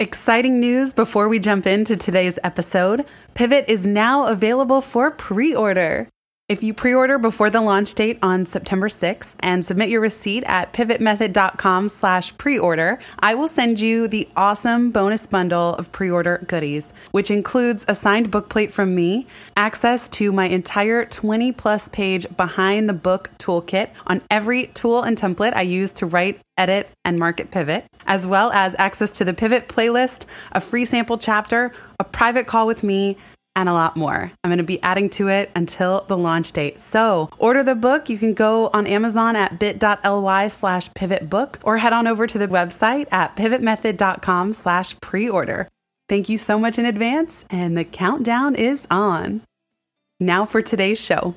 Exciting news before we jump into today's episode. Pivot is now available for pre order. If you pre-order before the launch date on September 6th and submit your receipt at pivotmethod.com slash pre-order, I will send you the awesome bonus bundle of pre-order goodies, which includes a signed bookplate from me, access to my entire 20 plus page behind the book toolkit on every tool and template I use to write edit, and market Pivot, as well as access to the Pivot playlist, a free sample chapter, a private call with me, and a lot more. I'm going to be adding to it until the launch date. So order the book. You can go on Amazon at bit.ly slash pivotbook or head on over to the website at pivotmethod.com slash pre-order. Thank you so much in advance, and the countdown is on. Now for today's show.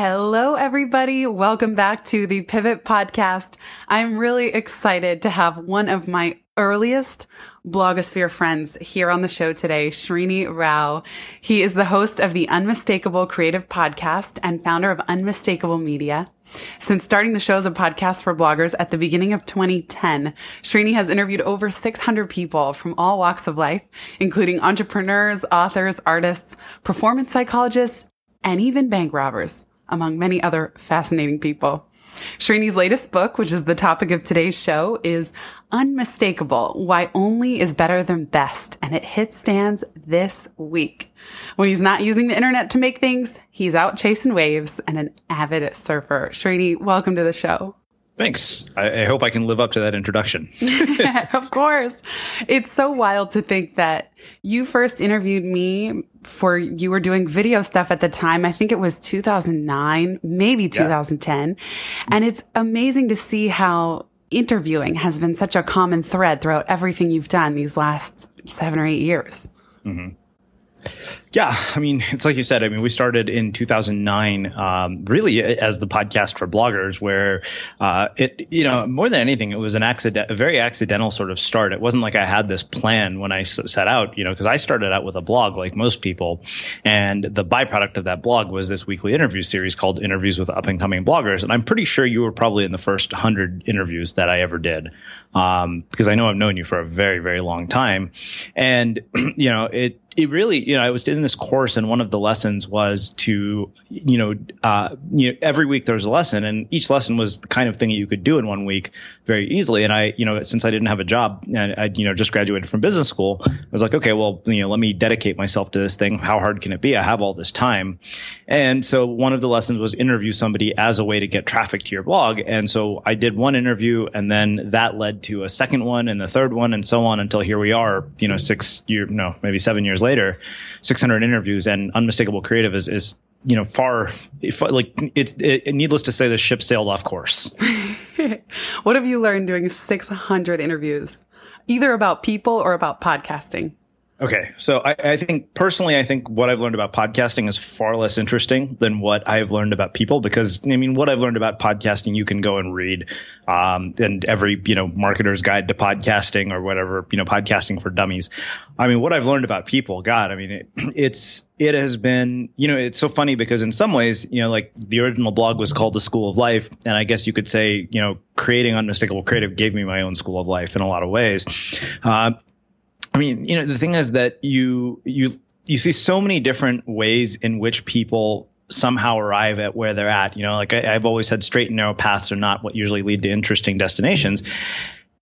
Hello, everybody. Welcome back to the Pivot Podcast. I'm really excited to have one of my earliest blogosphere friends here on the show today, Srini Rao. He is the host of the Unmistakable Creative Podcast and founder of Unmistakable Media. Since starting the show as a podcast for bloggers at the beginning of 2010, Srini has interviewed over 600 people from all walks of life, including entrepreneurs, authors, artists, performance psychologists, and even bank robbers among many other fascinating people. Srini's latest book, which is the topic of today's show, is Unmistakable Why Only is Better Than Best, and it hits stands this week. When he's not using the internet to make things, he's out chasing waves and an avid surfer. Srini, welcome to the show. Thanks. I, I, hope I can live up to that introduction. of course. It's so wild to think that you first interviewed me for you were doing video stuff at the time. I think it was 2009, maybe 2010. Yeah. And it's amazing to see how interviewing has been such a common thread throughout everything you've done these last seven or eight years. Mm-hmm. Yeah, I mean, it's like you said. I mean, we started in 2009, um, really as the podcast for bloggers, where uh, it, you know, more than anything, it was an accident, a very accidental sort of start. It wasn't like I had this plan when I set out, you know, because I started out with a blog like most people, and the byproduct of that blog was this weekly interview series called Interviews with Up and Coming Bloggers. And I'm pretty sure you were probably in the first hundred interviews that I ever did, um, because I know I've known you for a very, very long time, and you know, it it really, you know, I was in this course and one of the lessons was to, you know, uh, you know, every week there was a lesson and each lesson was the kind of thing you could do in one week very easily. And I, you know, since I didn't have a job and I, you know, just graduated from business school, I was like, okay, well, you know, let me dedicate myself to this thing. How hard can it be? I have all this time. And so one of the lessons was interview somebody as a way to get traffic to your blog. And so I did one interview and then that led to a second one and the third one and so on until here we are, you know, six year, no, maybe seven years later, 600 interviews and unmistakable creative is, is you know, far, like it's it, needless to say, the ship sailed off course. what have you learned doing 600 interviews, either about people or about podcasting? Okay. So I, I, think personally, I think what I've learned about podcasting is far less interesting than what I've learned about people because I mean, what I've learned about podcasting, you can go and read, um, and every, you know, marketer's guide to podcasting or whatever, you know, podcasting for dummies. I mean, what I've learned about people, God, I mean, it, it's, it has been, you know, it's so funny because in some ways, you know, like the original blog was called the School of Life. And I guess you could say, you know, creating unmistakable creative gave me my own school of life in a lot of ways. Uh, I mean, you know, the thing is that you you you see so many different ways in which people somehow arrive at where they're at. You know, like I, have always said, straight and narrow paths are not what usually lead to interesting destinations.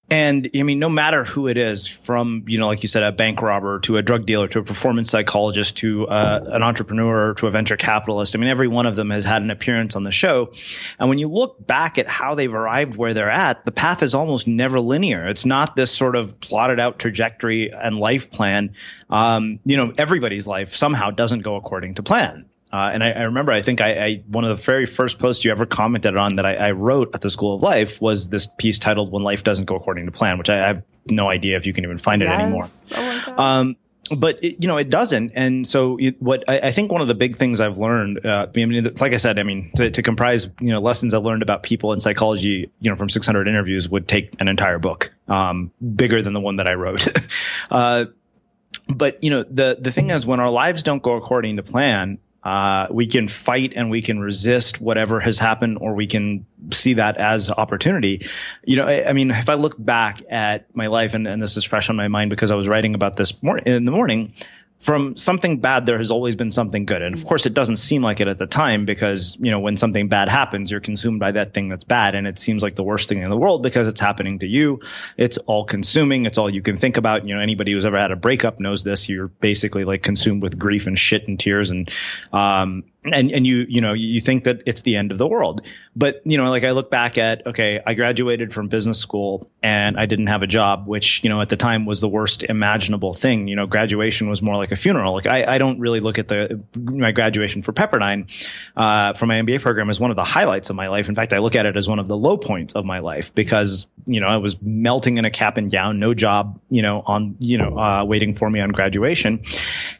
And I mean, no matter who it is, from you know, like you said, a bank robber to a drug dealer to a performance psychologist to uh, an entrepreneur to a venture capitalist. I mean, every one of them has had an appearance on the show. And when you look back at how they've arrived where they're at, the path is almost never linear. It's not this sort of plotted out trajectory and life plan. Um, you know, everybody's life somehow doesn't go according to plan. Uh, and I, I, remember, I think I, I, one of the very first posts you ever commented on that I, I, wrote at the School of Life was this piece titled "When Life Doesn't Go According to Plan," which I, have no idea if you can even find yes. it anymore. Oh um, but it, you know it doesn't and so it, what I, I, think one of the big things i've learned uh, i mean like i said i mean to, to, comprise you know lessons i've learned about people in psychology you know from 600 interviews would take an entire book um, bigger than the one that i wrote uh, but you know the the thing is when our lives don't go according to plan uh, we can fight and we can resist whatever has happened, or we can see that as opportunity. You know, I, I mean, if I look back at my life, and, and, this is fresh on my mind because I was writing about this mor- in the morning, from something bad, there has always been something good. And of course, it doesn't seem like it at the time because, you know, when something bad happens, you're consumed by that thing that's bad. And it seems like the worst thing in the world because it's happening to you. It's all consuming. It's all you can think about. You know, anybody who's ever had a breakup knows this. You're basically like consumed with grief and shit and tears. And, um, and and you you know you think that it's the end of the world. But you know like i look back at okay i graduated from business school and i didn't have a job which you know at the time was the worst imaginable thing. You know graduation was more like a funeral. Like i, I don't really look at the my graduation for pepperdine uh, from my mba program as one of the highlights of my life. In fact i look at it as one of the low points of my life because you know i was melting in a cap and gown no job you know on you know uh, waiting for me on graduation.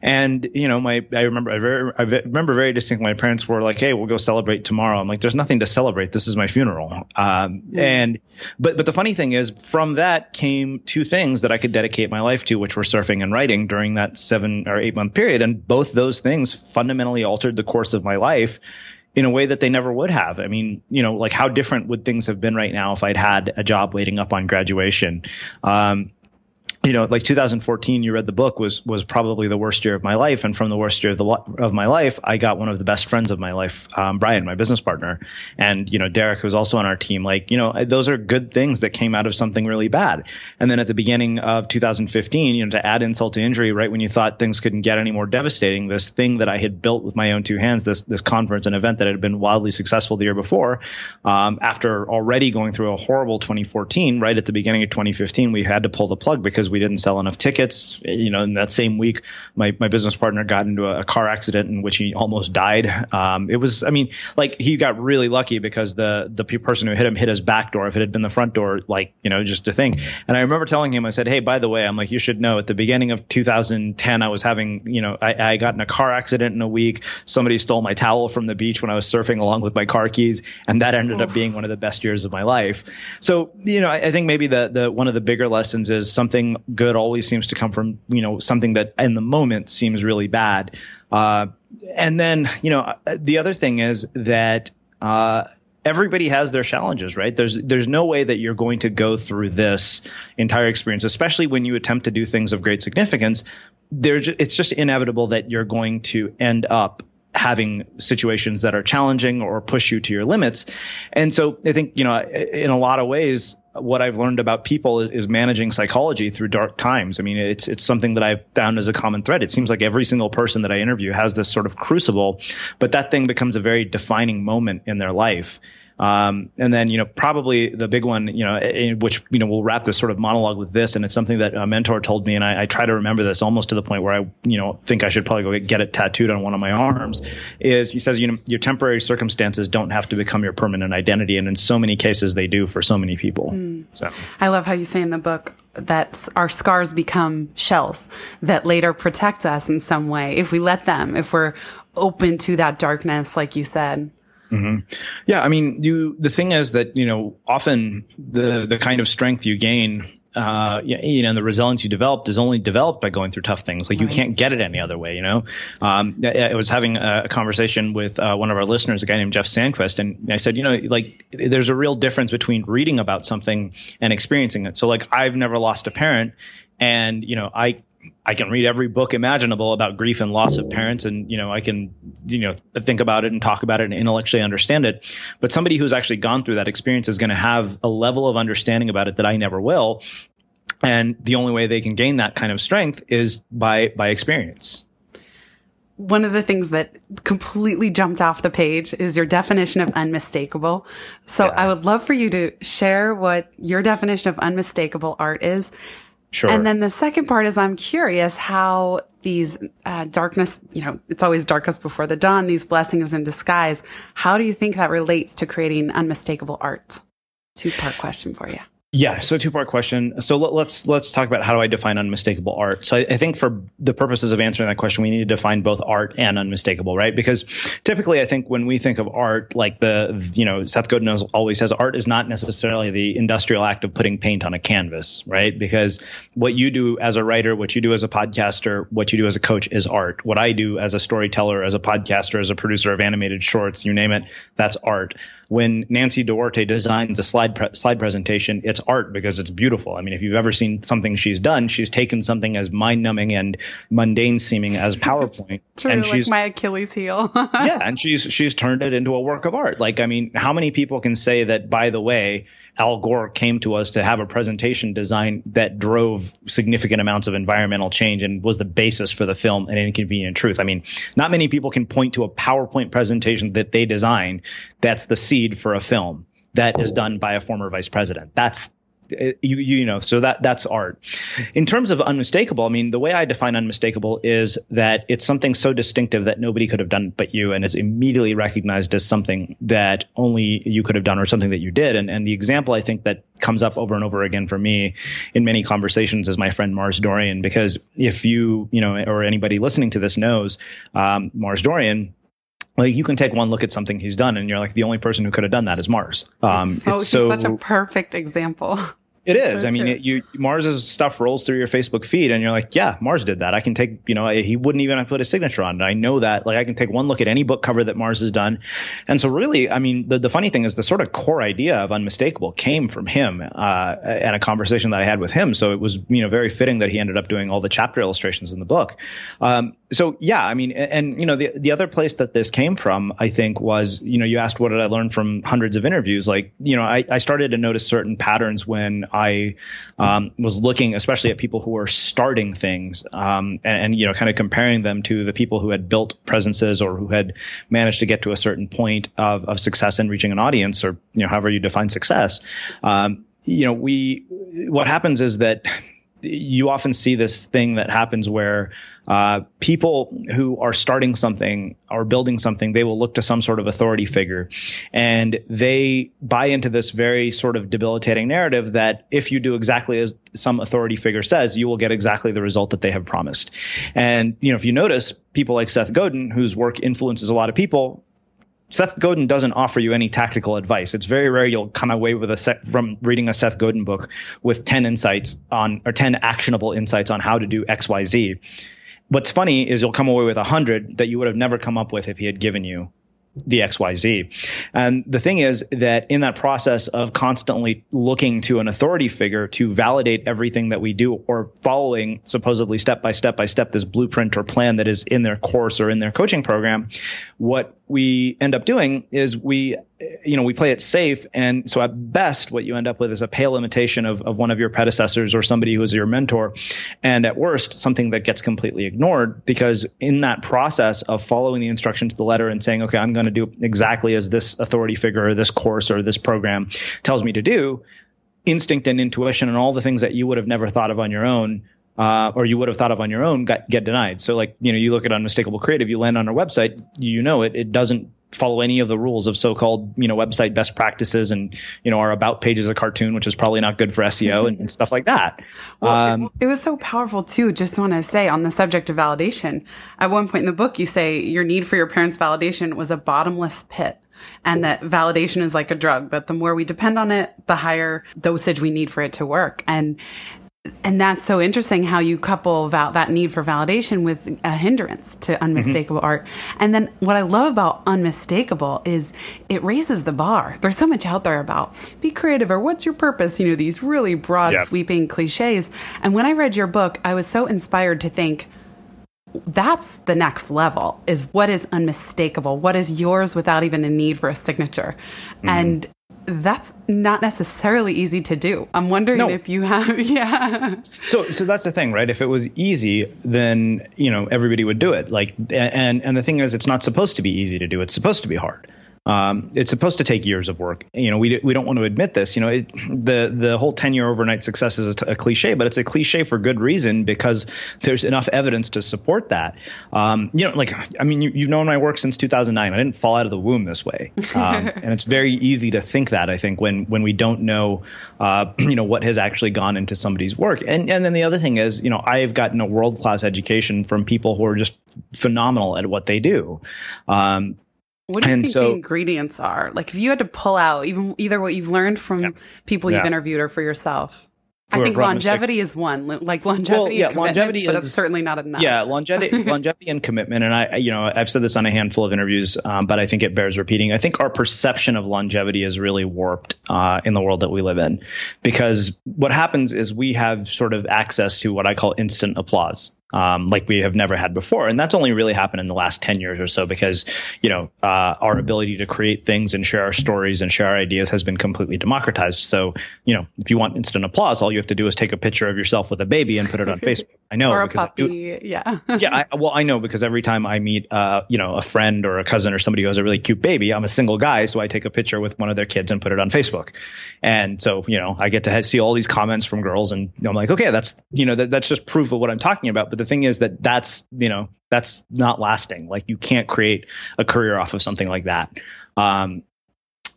And you know my i remember i, very, I remember very distinctly my parents were like, "Hey, we'll go celebrate tomorrow." I'm like, "There's nothing to celebrate. This is my funeral." Um, mm. And but but the funny thing is, from that came two things that I could dedicate my life to, which were surfing and writing during that seven or eight month period. And both those things fundamentally altered the course of my life in a way that they never would have. I mean, you know, like how different would things have been right now if I'd had a job waiting up on graduation? Um, you know, like 2014, you read the book was was probably the worst year of my life, and from the worst year of the of my life, I got one of the best friends of my life, um, Brian, my business partner, and you know, Derek, who's also on our team. Like, you know, those are good things that came out of something really bad. And then at the beginning of 2015, you know, to add insult to injury, right when you thought things couldn't get any more devastating, this thing that I had built with my own two hands, this this conference and event that had been wildly successful the year before, um, after already going through a horrible 2014, right at the beginning of 2015, we had to pull the plug because we we didn't sell enough tickets. You know, in that same week, my, my business partner got into a, a car accident in which he almost died. Um, it was, I mean, like he got really lucky because the, the person who hit him hit his back door. If it had been the front door, like, you know, just a thing. And I remember telling him, I said, Hey, by the way, I'm like, you should know at the beginning of 2010, I was having, you know, I, I got in a car accident in a week. Somebody stole my towel from the beach when I was surfing along with my car keys. And that ended up being one of the best years of my life. So, you know, I, I think maybe the, the, one of the bigger lessons is something good always seems to come from you know something that in the moment seems really bad. Uh, and then you know the other thing is that. Uh, everybody has their challenges, right? There's there's no way that you're going to go through this entire experience, especially when you attempt to do things of great significance. There's it's just inevitable that you're going to end up having situations that are challenging or push you to your limits. And so I think, you know, in a lot of ways, what I've learned about people is, is managing psychology through dark times. I mean, it's it's something that I've found as a common thread. It seems like every single person that I interview has this sort of crucible, but that thing becomes a very defining moment in their life. Um, and then, you know, probably the big one, you know, in which, you know, we'll wrap this sort of monologue with this. And it's something that a mentor told me. And I, I, try to remember this almost to the point where I, you know, think I should probably go get it tattooed on one of my arms is he says, you know, your temporary circumstances don't have to become your permanent identity. And in so many cases, they do for so many people. Mm. So I love how you say in the book, that our scars become shells that later protect us in some way if we let them, if we're open to that darkness, like you said. Mm-hmm. Yeah, I mean, you. The thing is that you know, often the the kind of strength you gain, uh, you know, the resilience you developed is only developed by going through tough things. Like right. you can't get it any other way. You know, um, I, was having a conversation with uh, one of our listeners, a guy named Jeff Sandquist, and I said, you know, like there's a real difference between reading about something and experiencing it. So, like, I've never lost a parent, and you know, I I can read every book imaginable about grief and loss of parents, and you know I can you know think about it and talk about it and intellectually understand it. But somebody who's actually gone through that experience is going to have a level of understanding about it that I never will. And the only way they can gain that kind of strength is by by experience one of the things that completely jumped off the page is your definition of unmistakable. So yeah. I would love for you to share what your definition of unmistakable art is Sure. And then the second part is I'm curious how these uh, darkness, you know, it's always darkest before the dawn, these blessings in disguise. How do you think that relates to creating unmistakable art? Two part question for you. Yeah, so two part question. So let, us let's, let's talk about how do I define unmistakable art. So I, I, think for the purposes of answering that question, we need to define both art and unmistakable, right? Because typically, I think when we think of art, like the you know Seth Godin always says, art is not necessarily the industrial act of putting paint on a canvas, right? Because what you do as a writer, what you do as a podcaster, what you do as a coach is art. What I do as a storyteller, as a podcaster, as a producer of animated shorts, you name it, that's art when Nancy Duarte designs a slide pre- slide presentation, it's art because it's beautiful. I mean, if you've ever seen something she's done, she's taken something as mind numbing and mundane seeming as PowerPoint, True, and like she's my Achilles heel. yeah, and she's she's turned it into a work of art. Like, I mean, how many people can say that? By the way, Al Gore came to us to have a presentation design that drove significant amounts of environmental change and was the basis for the film An Inconvenient Truth. I mean, not many people can point to a PowerPoint presentation that they designed that's the seed for a film that is oh. done by a former vice president. That's you, you know so that that's art. In terms of unmistakable i mean the way i define unmistakable is that it's something so distinctive that nobody could have done but you and it's immediately recognized as something that only you could have done or something that you did. And, and the example i think that comes up over and over again for me in many conversations is my friend mars dorian because if you you know or anybody listening to this knows um, mars dorian like you can take one look at something he's done and you're like the only person who could have done that is mars um, oh, he's so, such a perfect example It is. So I mean, it, you Mars's stuff rolls through your Facebook feed, and you're like, "Yeah, Mars did that." I can take, you know, he wouldn't even have put a signature on it. I know that. Like, I can take one look at any book cover that Mars has done, and so really, I mean, the, the funny thing is, the sort of core idea of unmistakable came from him uh, and a conversation that I had with him. So it was, you know, very fitting that he ended up doing all the chapter illustrations in the book. Um, so yeah, I mean, and, and, you know, the the other place that this came from, I think, was you know, you asked what did I learn from hundreds of interviews. Like, you know, I, I started to notice certain patterns when I um, was looking, especially at people who were starting things, um, and, and, you know, kind of comparing them to the people who had built presences or who had managed to get to a certain point of of success in reaching an audience, or you know, however you define success. Um, you know, we what happens is that you often see this thing that happens where uh, people who are starting something or building something, they will look to some sort of authority figure, and they buy into this very sort of debilitating narrative that if you do exactly as some authority figure says, you will get exactly the result that they have promised. And you know, if you notice, people like Seth Godin, whose work influences a lot of people, Seth Godin doesn't offer you any tactical advice. It's very rare you'll come away with a set from reading a Seth Godin book with 10 insights on, or 10 actionable insights on how to do X, Y, Z. What's funny is you'll come away with a hundred that you would have never come up with if he had given you the XYZ. And the thing is that in that process of constantly looking to an authority figure to validate everything that we do or following supposedly step by step by step this blueprint or plan that is in their course or in their coaching program, what we end up doing is we you know we play it safe. And so at best what you end up with is a pale imitation of, of one of your predecessors or somebody who is your mentor. And at worst something that gets completely ignored because in that process of following the instruction to the letter and saying okay i'm going to do exactly as this authority figure or this course or this program tells me to do instinct and intuition and all the things that you would have never thought of on your own uh, or you would have thought of on your own get, get denied. So like, you know, you look at unmistakable creative, you land on our website, you know it, it doesn't follow any of the rules of so-called, you know, website best practices and, you know, our about page is a cartoon, which is probably not good for SEO and, and stuff like that. Well, um, it, it was so powerful too. Just want to say on the subject of validation, at one point in the book, you say your need for your parents' validation was a bottomless pit and that validation is like a drug that the more we depend on it the higher dosage we need for it to work and and that's so interesting how you couple val- that need for validation with a hindrance to unmistakable mm-hmm. art. And then what I love about unmistakable is it raises the bar. There's so much out there about be creative or what's your purpose, you know, these really broad, yep. sweeping cliches. And when I read your book, I was so inspired to think, that's the next level is what is unmistakable what is yours without even a need for a signature mm-hmm. and that's not necessarily easy to do. I'm wondering no. if you have, yeah. So, so that's the thing, right? If it was easy, then you know everybody would do it. Like, and and the thing is, it's not supposed to be easy to do. It's supposed to be hard. Um, it's supposed to take years of work. You know, we we don't want to admit this. You know, it, the the whole ten year overnight success is a, t- a cliche, but it's a cliche for good reason because there's enough evidence to support that. Um, you know, like I mean, you, have known my work since 2009. I didn't fall out of the womb this way, um, and it's very easy to think that. I think when when we don't know, uh, you know, what has actually gone into somebody's work, and and then the other thing is, you know, I've gotten a world class education from people who are just phenomenal at what they do. Um, what do you and think so, the ingredients are? Like, if you had to pull out even either what you've learned from yeah. people you've yeah. interviewed or for yourself. I think longevity is one. Like longevity, well, yeah, longevity is certainly not enough. Yeah, longevity, longevity and commitment. And I, you know, I've said this on a handful of interviews, um, but I think it bears repeating. I think our perception of longevity is really warped uh, in the world that we live in, because what happens is we have sort of access to what I call instant applause um, like we have never had before. And that's only really happened in the last 10 years or so because, you know, uh, our ability to create things and share our stories and share our ideas has been completely democratized. So, you know, if you want instant applause, all you have to do is take a picture of yourself with a baby and put it on Facebook. I know or a puppy. yeah. yeah. I, well, I know because every time I meet, uh, you know, a friend or a cousin or somebody who has a really cute baby, I'm a single guy. So I take a picture with one of their kids and put it on Facebook. And so, you know, I get to see all these comments from girls and I'm like, okay, that's, you know, that, that's just proof of what I'm talking about. But the thing is that that's, you know, that's not lasting. Like you can't create a career off of something like that. Um,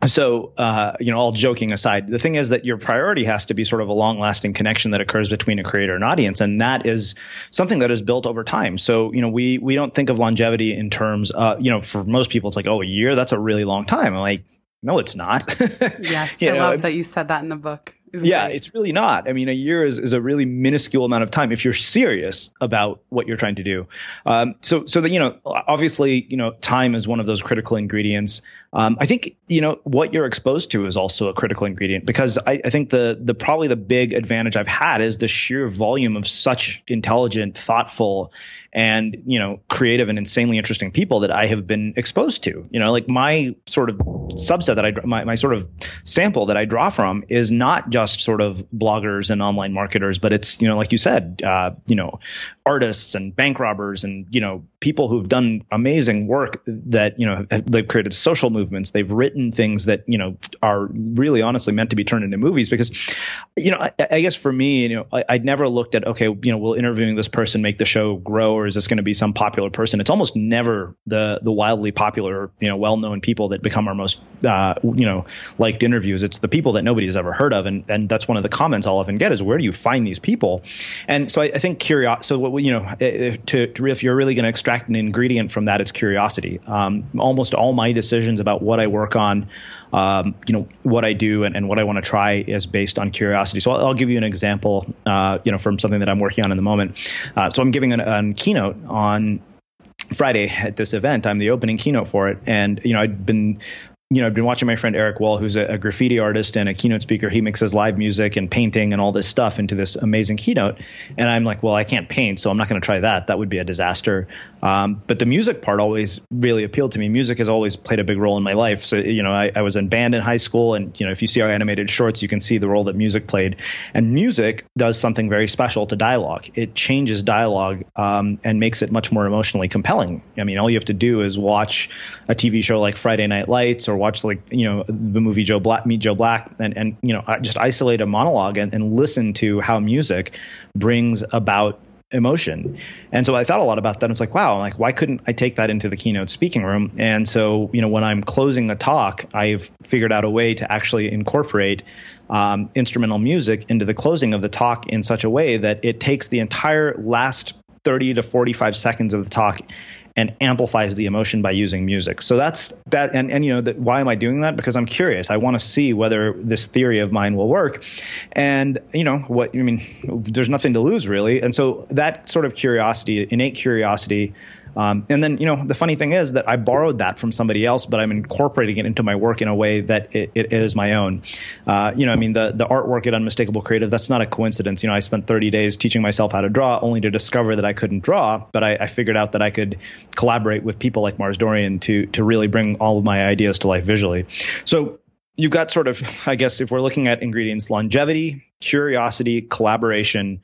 so uh, you know all joking aside the thing is that your priority has to be sort of a long lasting connection that occurs between a creator and audience. And that is something that is built over time. So you know we we don't think of longevity in terms uh, you know for most people it's like oh a year that's a really long time. I'm like no it's not. Yes i know, love that you said that in the book yeah, it's really not. I mean, a year is, is a really minuscule amount of time if you're serious about what you're trying to do. Um, so, so that you know, obviously, you know, time is one of those critical ingredients. Um, I think you know what you're exposed to is also a critical ingredient because I, I, think the the probably the big advantage I've had is the sheer volume of such intelligent, thoughtful, and you know creative and insanely interesting people that I have been exposed to. You know, like my sort of subset that I my, my sort of sample that I draw from is not just sort of bloggers and online marketers, but it's you know like you said, uh, you know, artists and bank robbers and you know people who've done amazing work that you know they've created social movements. They've written things that you know are really honestly meant to be turned into movies because you know I, I guess for me you know I, would never looked at okay you know will interviewing this person make the show grow or is this going to be some popular person? It's almost never the the wildly popular you know well-known people that become our most uh, you know liked interviews. It's the people that nobody has ever heard of and and that's one of the comments I'll often get is where do you find these people? And so I, I think curiosity so what you know if, to, to if you're really going to extract an ingredient from that, it's curiosity. Um, almost all my decisions about what I work on, um, you know, what I do and, and what I want to try is based on curiosity. So I'll, I'll give you an example, uh, you know, from something that I'm working on in the moment. Uh, so I'm giving a keynote on Friday at this event. I'm the opening keynote for it, and you know I'd been you know, I've been watching my friend Erik Wahl, who's a, a, graffiti artist and a keynote speaker. He mixes live music and painting and all this stuff into this amazing keynote. And I'm like, well, I can't paint, so I'm not going to try that. That would be a disaster. Um, but the music part always really appealed to me. Music has always played a big role in my life. So, you know, I, I was in band in high school, and, you know, if you see our animated shorts, you can see the role that music played. And music does something very special to dialogue. It changes dialogue um, and makes it much more emotionally compelling. I mean, all you have to do is watch a TV show like Friday Night Lights or watch like you know the movie Joe Black, Meet Joe Black, and and you know just isolate a monologue and, and listen to how music brings about emotion. And so I thought a lot about that. It's like, wow, like why couldn't I take that into the keynote speaking room? And so, you know, when I'm closing a talk, I've figured out a way to actually incorporate um, instrumental music into the closing of the talk in such a way that it takes the entire last 30 to 45 seconds of the talk and amplifies the emotion by using music. So that's that. And, and you know, why am I doing that? Because I'm curious. I want to see whether this theory of mine will work. And, you know, what, I mean, there's nothing to lose really. And so that sort of curiosity, innate curiosity, um, and then, you know, the funny thing is that I borrowed that from somebody else, but I'm incorporating it into my work in a way that it, it is my own. Uh, you know, I mean, the, the artwork at Unmistakable Creative, that's not a coincidence. You know, I spent 30 days teaching myself how to draw only to discover that I couldn't draw, but I, I figured out that I could collaborate with people like Mars Dorian to, to really bring all of my ideas to life visually. So you've got sort of, I guess, if we're looking at ingredients, longevity, curiosity, collaboration,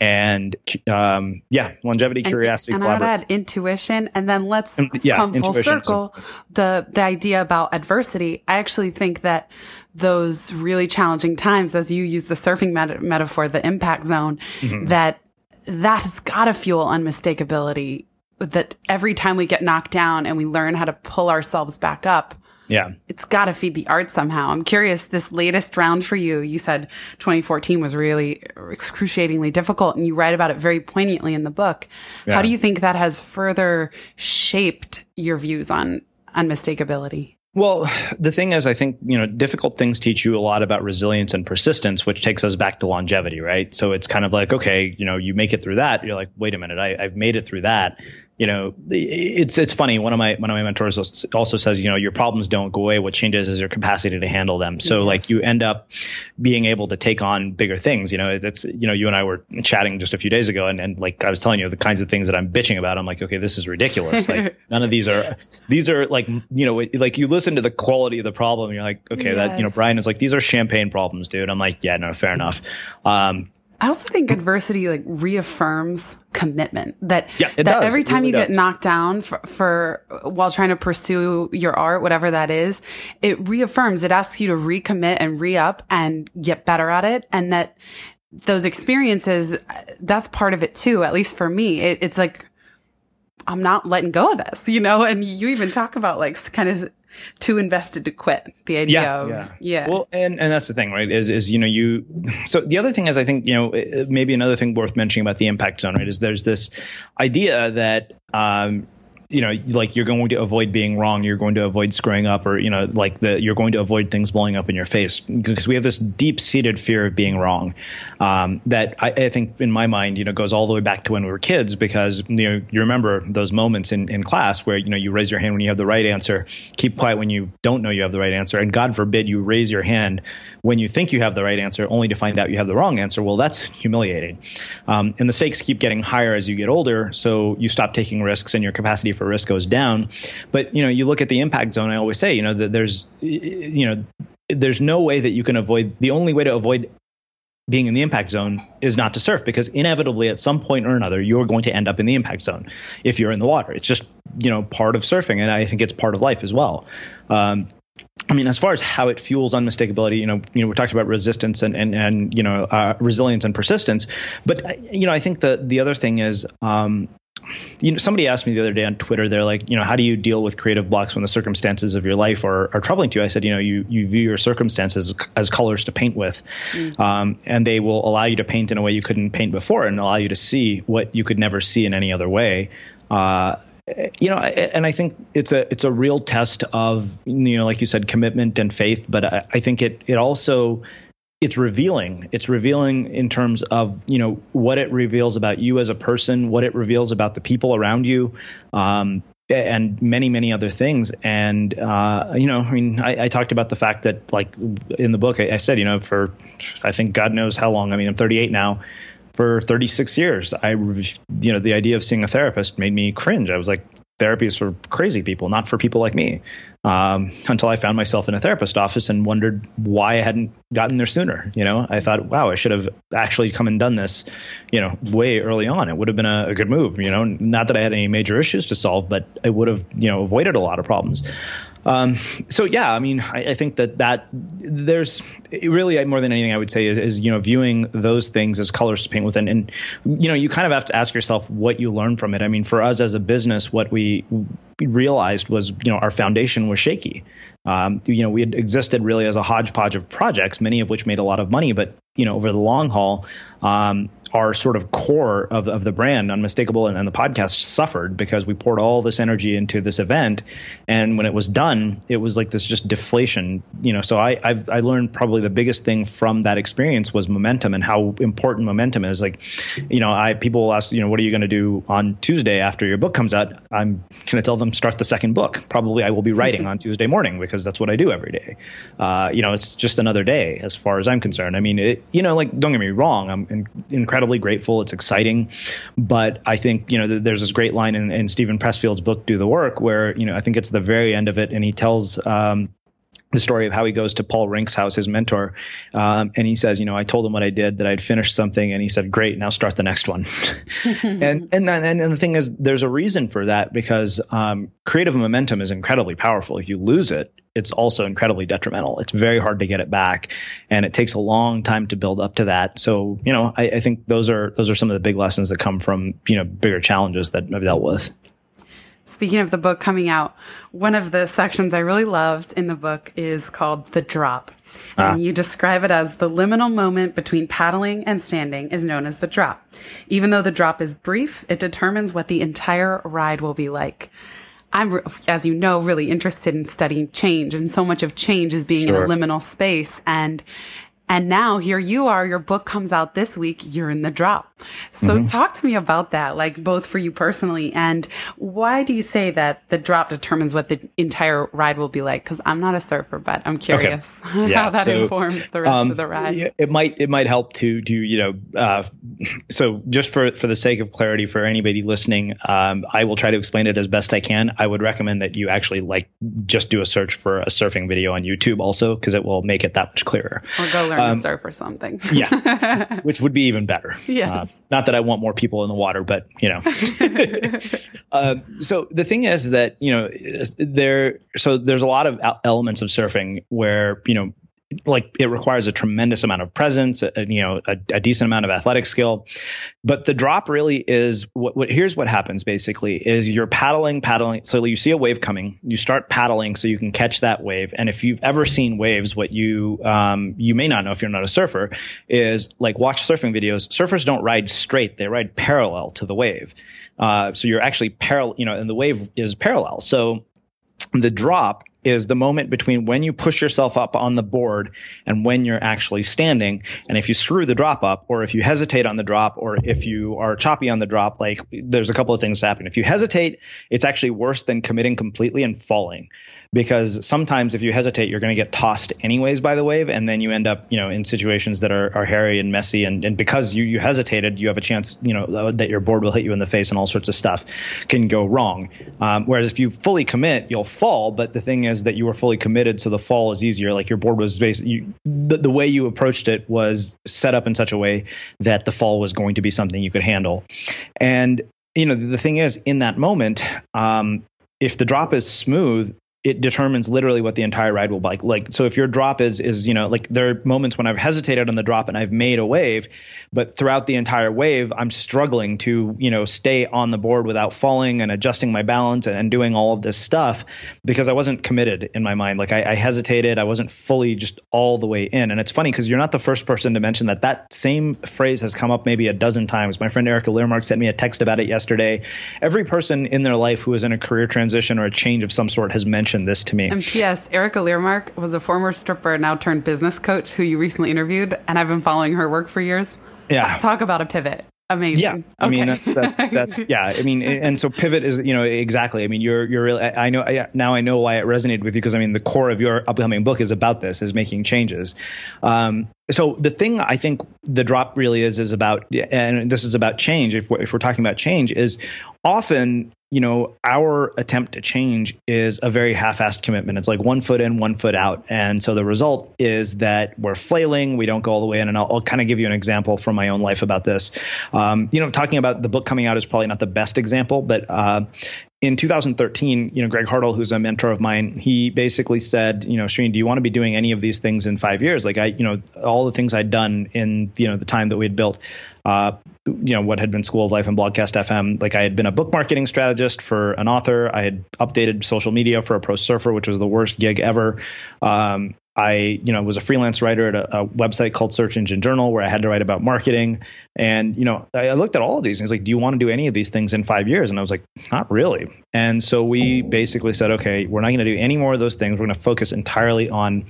and um, yeah, longevity, and, curiosity, and collaboration. I'd add intuition, and then let's and, yeah, come full circle. The the idea about adversity. I actually think that those really challenging times, as you use the surfing met- metaphor, the impact zone, mm-hmm. that that has got to fuel unmistakability. That every time we get knocked down and we learn how to pull ourselves back up, yeah. It's got to feed the art somehow. I'm curious, this latest round for you, you said 2014 was really excruciatingly difficult, and you write about it very poignantly in the book. Yeah. How do you think that has further shaped your views on unmistakability? Well, the thing is, I think, you know, difficult things teach you a lot about resilience and persistence, which takes us back to longevity, right? So it's kind of like, okay, you know, you make it through that. You're like, wait a minute, I, I've made it through that you know, it's it's funny. One of my one of my mentors also says, you know, your problems don't go away. What changes is your capacity to handle them. So, yes. like, you end up being able to take on bigger things. You know, that's you know, you and I were chatting just a few days ago, and, and like I was telling you the kinds of things that I'm bitching about. I'm like, okay, this is ridiculous. Like, none of these are these are like you know, like you listen to the quality of the problem, you're like, okay, yes. that you know, Brian is like, these are champagne problems, dude. I'm like, yeah, no, fair enough. Um, I also think adversity like reaffirms commitment that yeah, that does. every time really you does. get knocked down for, for, while trying to pursue your art, whatever that is, it reaffirms, it asks you to recommit and re-up and get better at it. And that those experiences, that's part of it too, at least for me. It, it's like, I'm not letting go of this, you know? And you even talk about like kind of too invested to quit. The idea yeah, of yeah. yeah. Well, and and that's the thing, right? Is is you know you. So the other thing is, I think you know maybe another thing worth mentioning about the impact zone, right? Is there's this idea that um, you know, like you're going to avoid being wrong, you're going to avoid screwing up, or you know, like the you're going to avoid things blowing up in your face because we have this deep seated fear of being wrong um, that I, I, think, in my mind, you know, goes all the way back to when we were kids because you know you remember those moments in, in class where you know you raise your hand when you have the right answer, keep quiet when you don't know you have the right answer, and God forbid you raise your hand when you think you have the right answer only to find out you have the wrong answer. Well, that's humiliating, um, and the stakes keep getting higher as you get older, so you stop taking risks and your capacity for risk goes down. But you know, you look at the impact zone. I always say, you know, that there's, you know, there's no way that you can avoid. The only way to avoid being in the impact zone is not to surf because inevitably at some point or another you're going to end up in the impact zone if you're in the water it's just you know part of surfing and i think it's part of life as well um, I mean, as far as how it fuels unmistakability, you know, you know, we talked about resistance and and and you know, uh, resilience and persistence. But you know, I think the the other thing is, um, you know, somebody asked me the other day on Twitter, they're like, you know, how do you deal with creative blocks when the circumstances of your life are, are troubling to you? I said, you know, you, you view your circumstances as colors to paint with, mm. um, and they will allow you to paint in a way you couldn't paint before and allow you to see what you could never see in any other way. Uh, you know, and I think it's a it's a real test of you know, like you said, commitment and faith. But I, I think it it also it's revealing. It's revealing in terms of you know what it reveals about you as a person, what it reveals about the people around you, um, and many many other things. And uh, you know, I mean, I, I, talked about the fact that like in the book, I, I, said you know for I think God knows how long. I mean, I'm 38 now. For 36 years, I you know the idea of seeing a therapist made me cringe. I was like, therapy is for crazy people, not for people like me um, until I found myself in a therapist office and wondered why I hadn't gotten there sooner. You know, I thought, wow, I should have actually come and done this, you know, way early on. It would have been a, a good move. You know, not that I had any major issues to solve, but I would have, you know, avoided a lot of problems. Um, so yeah, I mean, I, I, think that that there's really more than anything I would say is, is, you know viewing those things as colors to paint with, and, and you know you kind of have to ask yourself what you learn from it. I mean, for us as a business, what we realized was you know our foundation was shaky. Um, you know, we had existed really as a hodgepodge of projects, many of which made a lot of money, but you know, over the long haul, um, our sort of core of, of the brand, Unmistakable, and, and, the podcast suffered because we poured all this energy into this event, and when it was done, it was like this just deflation. You know, so I I've, I learned probably the biggest thing from that experience was momentum and how important momentum is. Like, you know, I people will ask, you know, what are you going to do on Tuesday after your book comes out? I'm going to tell them start the second book. Probably I will be writing on Tuesday morning because that's what I do every day. Uh, you know, it's just another day as far as I'm concerned. I mean, it, you know, like don't get me wrong, I'm in, incredibly grateful. It's exciting, but I think you know there's this great line in, in Steven Pressfield's book "Do the Work" where you know I think it's the very end of it, and he tells um, the story of how he goes to Paul Rink's house, his mentor, um, and he says, you know, I told him what I did, that I'd finished something, and he said, "Great, now start the next one." and, and and the thing is, there's a reason for that because um, creative momentum is incredibly powerful. If you lose it, it's also incredibly detrimental. It's very hard to get it back, and it takes a long time to build up to that. So, you know, I, I think those are those are some of the big lessons that come from you know bigger challenges that I've dealt with. Speaking of the book coming out, one of the sections I really loved in the book is called The Drop. Ah. And you describe it as the liminal moment between paddling and standing is known as the drop. Even though the drop is brief, it determines what the entire ride will be like. I'm, as you know, really interested in studying change, and so much of change is being sure. in a liminal space. And and now here you are, your book comes out this week, you're in the drop. So mm-hmm. talk to me about that, like both for you personally and why do you say that the drop determines what the entire ride will be like? Because I'm not a surfer, but I'm curious okay. yeah. how that so, informs the rest um, of the ride. It might it might help to do you know uh, so just for for the sake of clarity for anybody listening, um, I will try to explain it as best I can. I would recommend that you actually like just do a search for a surfing video on YouTube also because it will make it that much clearer. Or go learn um, to surf or something. yeah, which would be even better. Yeah. Uh, not that I want more people in the water, but you know. uh, so the thing is that you know there. So there's a lot of elements of surfing where you know like it requires a tremendous amount of presence, a, you know, a, a, decent amount of athletic skill. But the drop really is what, what, Here's what happens basically: is you're paddling, paddling. So you see a wave coming, you start paddling so you can catch that wave. And if you've ever seen waves, what you um, you may not know if you're not a surfer is like watch surfing videos. Surfers don't ride straight; they ride parallel to the wave. Uh, so you're actually parallel, you know, and the wave is parallel. So the drop is the moment between when you push yourself up on the board and when you're actually standing. And if you screw the drop up, or if you hesitate on the drop, or if you are choppy on the drop, like there's a couple of things happen. If you hesitate, it's actually worse than committing completely and falling because sometimes if you hesitate, you're going to get tossed anyways by the wave, and then you end up, you know, in situations that are, are hairy and messy. And, and because you, you hesitated, you have a chance, you know, that your board will hit you in the face and all sorts of stuff can go wrong. Um, whereas if you fully commit, you'll fall. But the thing is that you were fully committed, so the fall is easier. Like your board was basically the, the way you approached it was set up in such a way that the fall was going to be something you could handle. And you know, the thing is, in that moment, um, if the drop is smooth, it determines literally what the entire ride will be like. Like, so if your drop is, is, you know, like there are moments when I've hesitated on the drop and I've made a wave, but throughout the entire wave, I'm struggling to, you know, stay on the board without falling and adjusting my balance and, and doing all of this stuff because I wasn't committed in my mind. Like I, I hesitated. I wasn't fully just all the way in. And it's funny because you're not the first person to mention that that same phrase has come up maybe a dozen times. My friend Erika Lyremark sent me a text about it yesterday. Every person in their life who is in a career transition or a change of some sort has mentioned mentioned this to me. And P.S. Erika Lyremark was a former stripper, now turned business coach, who you recently interviewed, and I've been following her work for years. Yeah. Talk about a pivot. Amazing. Yeah, I okay. mean that's that's that's yeah. I mean, and so pivot is you know exactly. I mean, you're you're really. I know now. I know why it resonated with you because I mean the core of your upcoming book is about this, is making changes. Um, so the thing I think the drop really is is about, and this is about change. If we're, if we're talking about change, is often you know, our attempt to change is a very half-assed commitment. It's like one foot in, one foot out. And so the result is that we're flailing. We don't go all the way in. And I'll, I'll kind of give you an example from my own life about this. Um, you know, talking about the book coming out is probably not the best example, but uh, in 2013, you know, Greg Hartle, who's a mentor of mine, he basically said, you know, Sreen, do you want to be doing any of these things in five years? Like I, you know, all the things I'd done in, you know, the time that we had built, uh, you know, what had been School of Life and Blogcast FM. Like I had been a book marketing strategist for an author. I had updated social media for a pro surfer, which was the worst gig ever. Um, I, you know, was a freelance writer at a, a, website called Search Engine Journal where I had to write about marketing. And, you know, I, I looked at all of these and he's like, do you want to do any of these things in five years? And I was like, not really. And so we basically said, okay, we're not going to do any more of those things. We're going to focus entirely on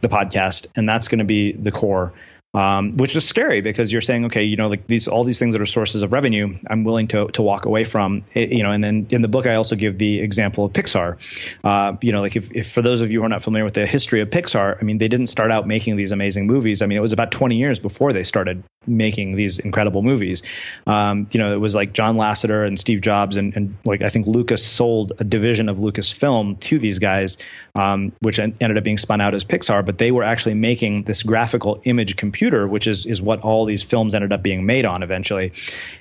the podcast. And that's going to be the core um, which is scary because you're saying, okay, you know, like these all these things that are sources of revenue, I'm willing to to walk away from. It, you know, and then in the book, I also give the example of Pixar. Uh, you know, like if, if for those of you who are not familiar with the history of Pixar, I mean, they didn't start out making these amazing movies. I mean, it was about 20 years before they started making these incredible movies. Um, you know, it was like John Lasseter and Steve Jobs, and, and like I think Lucas sold a division of Lucasfilm to these guys, um, which ended up being spun out as Pixar. But they were actually making this graphical image computer, which is is what all these films ended up being made on eventually.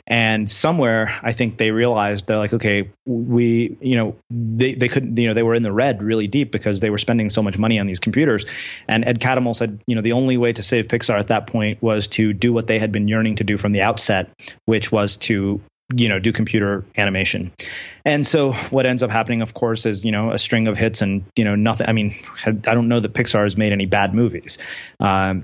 And somewhere, I think they realized they're like, okay, we, you know, they they couldn't, you know, they were in the red really deep because they were spending so much money on these computers. And Ed Catmull said, you know, the only way to save Pixar at that point was to do what they had been yearning to do from the outset, which was to you know do computer animation and so what ends up happening of course is you know a string of hits and you know nothing i mean i don't know that pixar has made any bad movies um,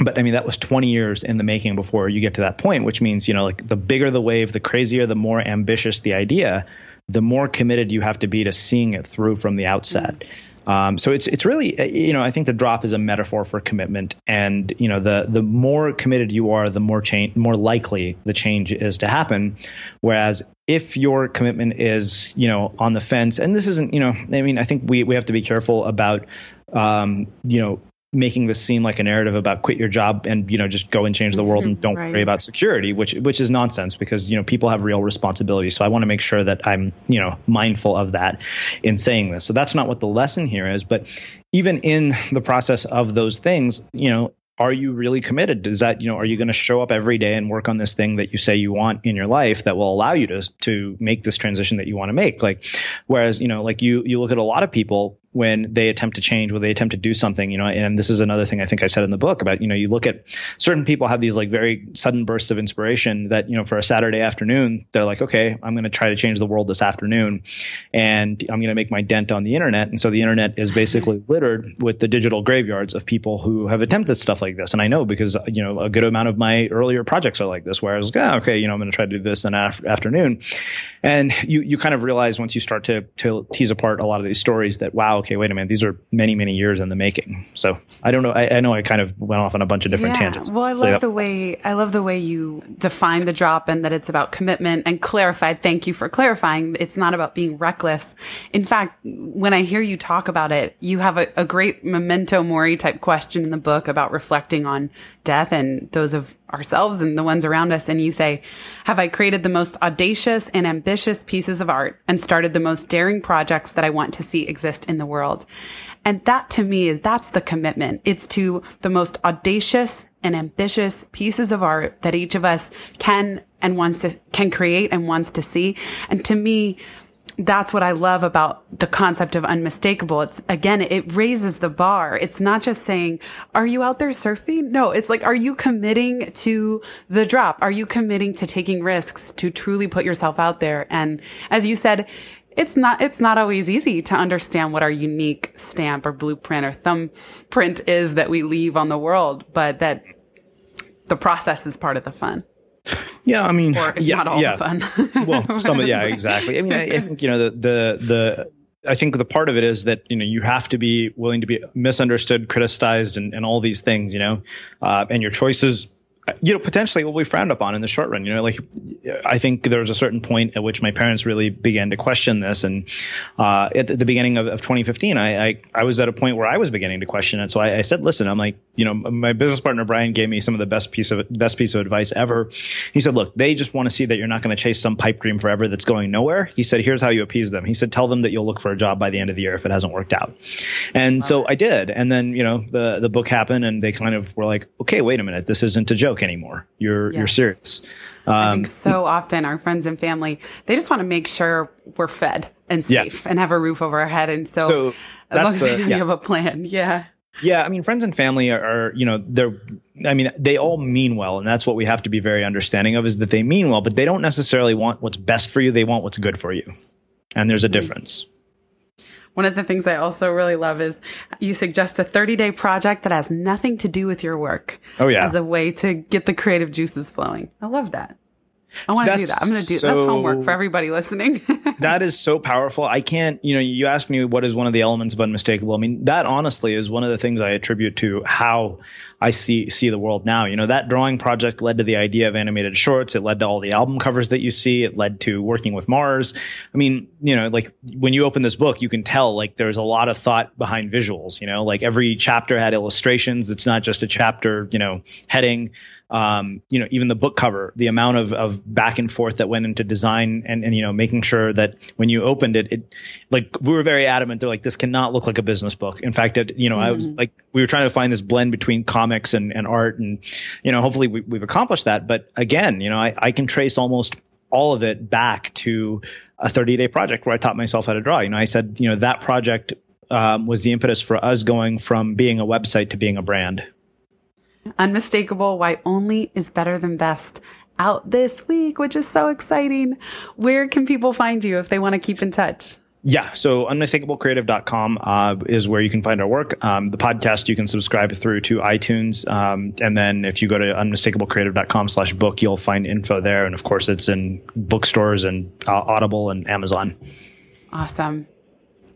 but I mean that was 20 years in the making before you get to that point, which means you know like the bigger the wave, the crazier, the more ambitious the idea, the more committed you have to be to seeing it through from the outset. Mm-hmm. Um, so it's it's really uh, you know I think the drop is a metaphor for commitment, and you know the the more committed you are, the more change, more likely the change is to happen. Whereas if your commitment is you know on the fence, and this isn't you know I mean I think we we have to be careful about um, you know making this seem like a narrative about quit your job and you know just go and change the world and mm-hmm. don't right. worry about security which which is nonsense because you know people have real responsibilities so i want to make sure that i'm you know mindful of that in saying this so that's not what the lesson here is but even in the process of those things you know are you really committed? Is that, you know, are you going to show up every day and work on this thing that you say you want in your life that will allow you to, to make this transition that you want to make? Like, whereas, you know, like you, you look at a lot of people when they attempt to change, when they attempt to do something, you know, and this is another thing I think I said in the book about, you know, you look at certain people have these like very sudden bursts of inspiration that, you know, for a Saturday afternoon, they're like, okay, I'm going to try to change the world this afternoon and I'm going to make my dent on the internet. And so the internet is basically littered with the digital graveyards of people who have attempted stuff like this. And I know because, you know, a good amount of my earlier projects are like this, where I was like, oh, okay, you know, I'm going to try to do this in af- afternoon. And you, you kind of realize once you start to, to tease apart a lot of these stories that, wow, okay, wait a minute, these are many, many years in the making. So I don't know. I, I know I kind of went off on a bunch of different yeah. tangents. Well, I love the way I love the way you define the drop and that it's about commitment and clarified. Thank you for clarifying. It's not about being reckless. In fact, when I hear you talk about it, you have a, a great memento mori type question in the book about reflecting on death and those of ourselves and the ones around us. And you say, Have I created the most audacious and ambitious pieces of art and started the most daring projects that I want to see exist in the world? And that to me, that's the commitment. It's to the most audacious and ambitious pieces of art that each of us can and wants to can create and wants to see. And to me, that's what I love about the concept of unmistakable. It's again, it raises the bar. It's not just saying, are you out there surfing? No, it's like, are you committing to the drop? Are you committing to taking risks to truly put yourself out there? And as you said, it's not, it's not always easy to understand what our unique stamp or blueprint or thumbprint is that we leave on the world, but that the process is part of the fun. Yeah, I mean, or yeah, not all yeah. fun. well, some of yeah, exactly. I mean, I, I, think you know the the the. I think the part of it is that you know you have to be willing to be misunderstood, criticized, and, and all these things. You know, uh, and your choices you know, potentially will be frowned upon in the short run. You know, like I think there was a certain point at which my parents really began to question this. And uh, at the beginning of, of 2015, I, I, I was at a point where I was beginning to question it. So I, I, said, "Listen, I'm like, you know, my business partner Brian gave me some of the best piece of best piece of advice ever. He said, "Look, they just want to see that you're not going to chase some pipe dream forever that's going nowhere." He said, "Here's how you appease them." He said, "Tell them that you'll look for a job by the end of the year if it hasn't worked out." And so I did. And then you know the the book happened, and they kind of were like, "Okay, wait a minute, this isn't a joke anymore." You're yes. you're serious. Um, I think um, so often our friends and family they just want to make sure we're fed and safe yeah. and have a roof over our head, and so, so as long as the, yeah. you have a plan, yeah. Yeah, I mean, friends and family are, are, you know, they're, I mean, they all mean well. And that's what we have to be very understanding of is that they mean well, but they don't necessarily want what's best for you. They want what's good for you. And there's a difference. One of the things I also really love is you suggest a 30 day project that has nothing to do with your work. Oh, yeah. As a way to get the creative juices flowing. I love that. I want to do that. I'm going to do so, that's homework for everybody listening. that is so powerful. I can't, you know, you asked me what is one of the elements of unmistakable. I mean, that honestly is one of the things I attribute to how I see see the world now. You know, that drawing project led to the idea of animated shorts. It led to all the album covers that you see. It led to working with Mars. I mean, you know, like when you open this book, you can tell like there's a lot of thought behind visuals. You know, like every chapter had illustrations. It's not just a chapter, you know, heading. Um, you know, even the book cover, the amount of, of back and forth that went into design and, and, you know, making sure that when you opened it, it, like, we were very adamant. They're like, this cannot look like a business book. In fact, it, you know, mm-hmm. I was mm-hmm. like, we were trying to find this blend between comics and, and art. And, you know, hopefully we, have accomplished that. But again, you know, I, I can trace almost all of it back to a 30 day project where I taught myself how to draw. You know, I said, you know, that project um, was the impetus for us going from being a website to being a brand. Unmistakable Why Only is Better Than Best out this week, which is so exciting. Where can people find you if they want to keep in touch? Yeah, so unmistakablecreative.com uh, is where you can find our work. Um, the podcast you can subscribe through to iTunes, um, and then if you go to unmistakablecreative.com slash book, you'll find info there. And of course, it's in bookstores and uh, Audible and Amazon. Awesome.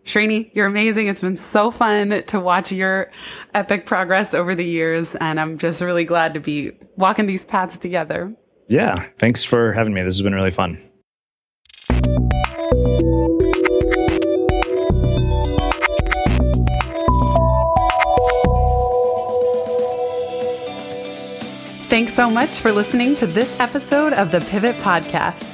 Srini, you're amazing. It's been so fun to watch your epic progress over the years, and I'm just really glad to be walking these paths together. Yeah, thanks for having me. This has been really fun. Thanks so much for listening to this episode of the Pivot Podcast.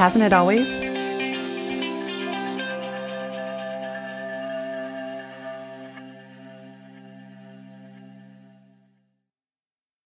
Hasn't it always?